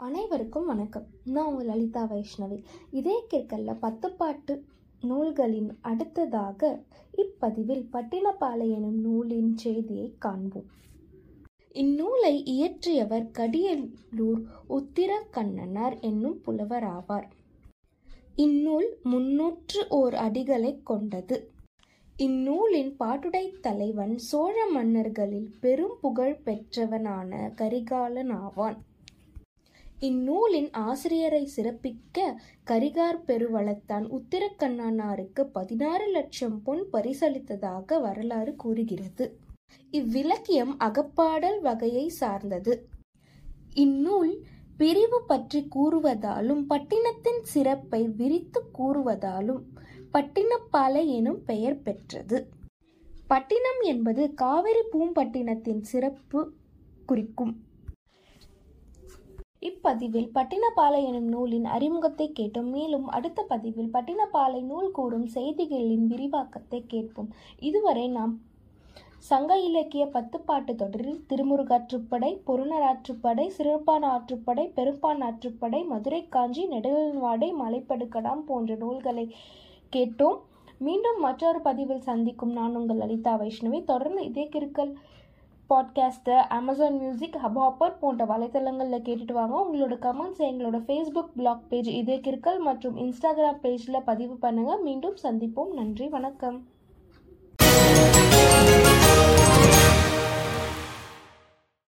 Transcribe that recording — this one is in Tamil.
அனைவருக்கும் வணக்கம். நான் உங்கள் லலிதா வைஷ்ணவி. இதே கேட்கல பத்து பாட்டு நூல்களின் அடுத்ததாக இப்பதிவில் பட்டினப்பாலை எனும் நூலின் செய்தியை காண்போம். இந்நூலை இயற்றியவர் கடியலூர் உத்திர கண்ணனார் என்னும் புலவர் ஆவார். இந்நூல் முன்னூற்று ஓர் அடிகளைக் கொண்டது. இந்நூலின் பாட்டுடை தலைவன் சோழ மன்னர்களில் பெரும் புகழ் பெற்றவனான கரிகாலன் ஆவான். இந்நூலின் ஆசிரியரை சிறப்பிக்க கரிகார் பெருவளத்தான் உத்திரக்கண்ணானாருக்கு பதினாறு லட்சம் பொன் பரிசளித்ததாக வரலாறு கூறுகிறது. இவ்விலக்கியம் அகப்பாடல் வகையை சார்ந்தது. இந்நூல் பிரிவு பற்றி கூறுவதாலும் பட்டினத்தின் சிறப்பை விரித்து கூறுவதாலும் பட்டினப்பாலை எனும் பெயர் பெற்றது. பட்டினம் என்பது காவிரி பூம்பட்டினத்தின் சிறப்பு குறிக்கும். இப்பதிவில் பட்டினப்பாலை எனும் நூலின் அறிமுகத்தை கேட்டோம். மேலும் அடுத்த பதிவில் பட்டினப்பாலை நூல் கூறும் செய்திகளின் விரிவாக்கத்தை கேட்போம். இதுவரை நாம் சங்க இலக்கிய பத்துப்பாட்டு தொடரில் திருமுருகாற்றுப்படை பொருணராற்றுப்படை சிறுபான் ஆற்றுப்படை பெரும்பான் ஆற்றுப்படை மதுரை காஞ்சி நெடுவாடை மலைப்படுக்கடாம் போன்ற நூல்களை கேட்டோம். மீண்டும் மற்றொரு பதிவில் சந்திக்கும் நான் உங்கள் லலிதா வைஷ்ணவி. தொடர்ந்து இதே Kirukkal podcast Amazon Music Hubhopper போன்ற வலைத்தளங்களில் கேட்டுட்டு வாங்க. உங்களோட கமெண்ட்ஸ் எங்களோட ஃபேஸ்புக் பிளாக் பேஜ் இதே கிற்கல் மற்றும் இன்ஸ்டாகிராம் பேஜில் பதிவு பண்ணுங்கள் மீண்டும் சந்திப்போம். நன்றி வணக்கம்.